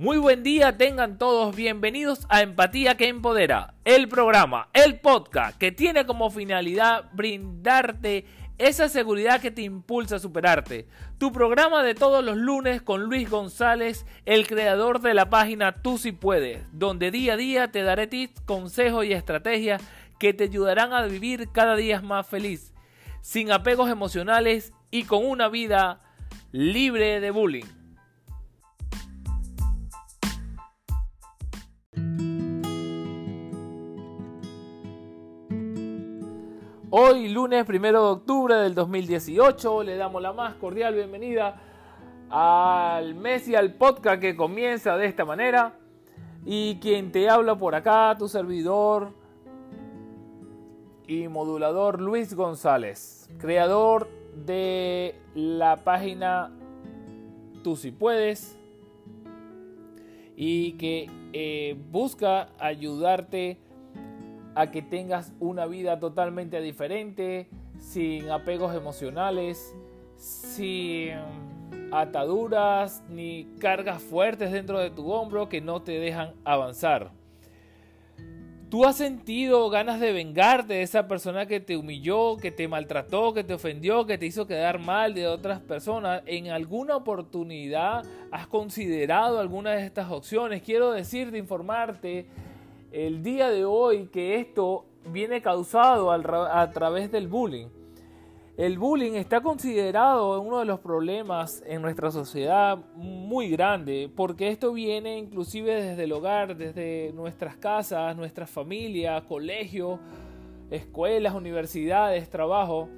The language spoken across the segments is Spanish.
Muy buen día, tengan todos bienvenidos a Empatía que Empodera, el programa, el podcast que tiene como finalidad brindarte esa seguridad que te impulsa a superarte. Tu programa de todos los lunes con Luis González, el creador de la página Tú si puedes, donde día a día te daré tips, consejos y estrategias que te ayudarán a vivir cada día más feliz, sin apegos emocionales y con una vida libre de bullying. Hoy, lunes 1 de octubre del 2018, le damos la más cordial bienvenida al mes y al podcast que comienza de esta manera. Y quien te habla por acá, tu servidor y modulador Luis González, creador de la página Tú si puedes y que eh, busca ayudarte a que tengas una vida totalmente diferente, sin apegos emocionales, sin ataduras ni cargas fuertes dentro de tu hombro que no te dejan avanzar. ¿Tú has sentido ganas de vengarte de esa persona que te humilló, que te maltrató, que te ofendió, que te hizo quedar mal de otras personas? ¿En alguna oportunidad has considerado alguna de estas opciones? Quiero decirte, informarte el día de hoy que esto viene causado a través del bullying. El bullying está considerado uno de los problemas en nuestra sociedad muy grande, porque esto viene inclusive desde el hogar, desde nuestras casas, nuestras familias, colegios, escuelas, universidades, trabajo,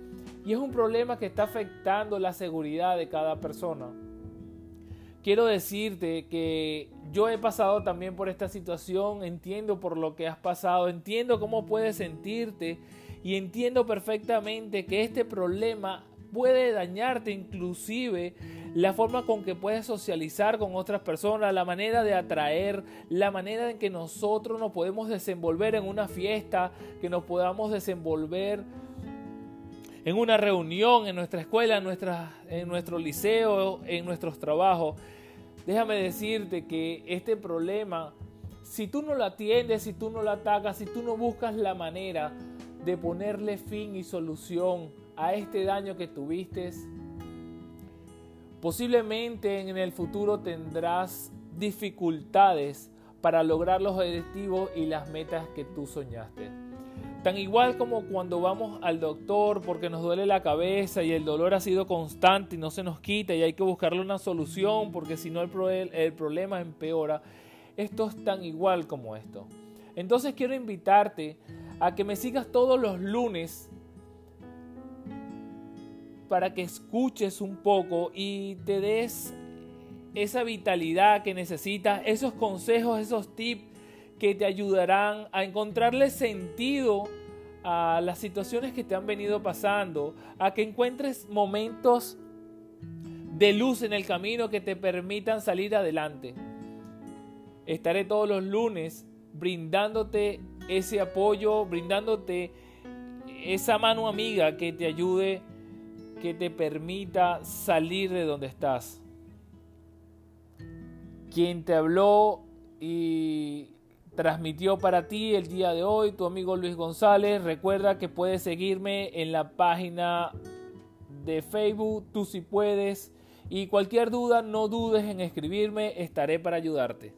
y es un problema que está afectando la seguridad de cada persona. Quiero decirte que yo he pasado también por esta situación, entiendo por lo que has pasado, entiendo cómo puedes sentirte y entiendo perfectamente que este problema puede dañarte inclusive la forma con que puedes socializar con otras personas, la manera de atraer, la manera en que nosotros nos podemos desenvolver en una fiesta, que nos podamos desenvolver en una reunión, en nuestra escuela, en, nuestra, en nuestro liceo, en nuestros trabajos. Déjame decirte que este problema, si tú no lo atiendes, si tú no lo atacas, si tú no buscas la manera de ponerle fin y solución a este daño que tuviste, posiblemente en el futuro tendrás dificultades para lograr los objetivos y las metas que tú soñaste. Tan igual como cuando vamos al doctor porque nos duele la cabeza y el dolor ha sido constante y no se nos quita y hay que buscarle una solución porque si no el, problema empeora. Esto es tan igual como esto. Entonces quiero invitarte a que me sigas todos los lunes para que escuches un poco y te des esa vitalidad que necesitas, esos consejos, esos tips que te ayudarán a encontrarle sentido a las situaciones que te han venido pasando, a que encuentres momentos de luz en el camino que te permitan salir adelante. Estaré todos los lunes brindándote ese apoyo, brindándote esa mano amiga que te ayude, que te permita salir de donde estás. Quien te habló y transmitió para ti el día de hoy tu amigo Luis González. Recuerda que puedes seguirme en la página de Facebook, tú si puedes. Y cualquier duda, no dudes en escribirme, estaré para ayudarte.